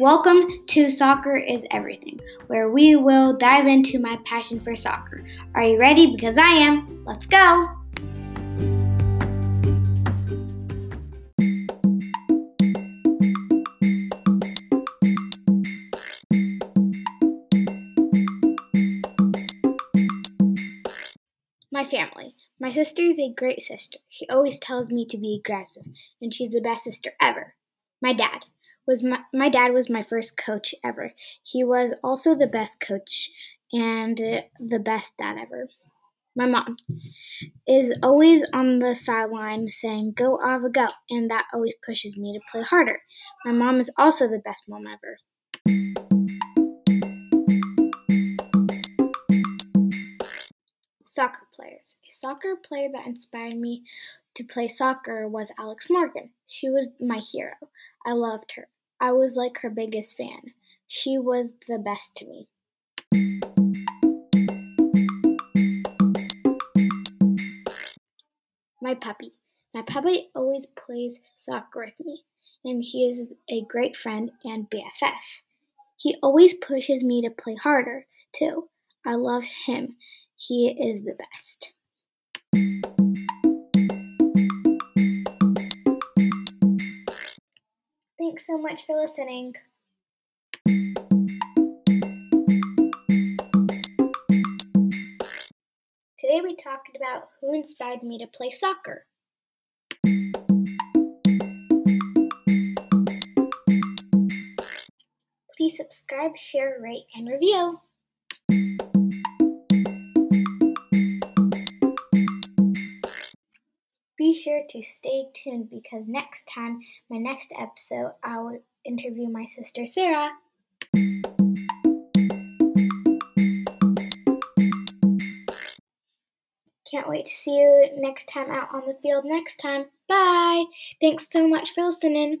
Welcome to Soccer is Everything, where we will dive into my passion for soccer. Are you ready? Because I am. Let's go! My family. My sister is a great sister. She always tells me to be aggressive, and she's the best sister ever. My dad was my, my dad was my first coach ever. He was also the best coach and uh, the best dad ever. My mom is always on the sideline saying, Go Ava, go, and that always pushes me to play harder. My mom is also the best mom ever. Soccer players. A soccer player that inspired me to play soccer was Alex Morgan. She was my hero. I loved her. I was like her biggest fan. She was the best to me. My puppy. My puppy always plays soccer with me, and he is a great friend and BFF. He always pushes me to play harder, too. I love him. He is the best. Thanks so much for listening. Today we talked about who inspired me to play soccer. Please subscribe, share, rate, and review. Be sure to stay tuned because next time, my next episode, I will interview my sister Sarah. Can't wait to see you next time out on the field next time. Bye. Thanks so much for listening.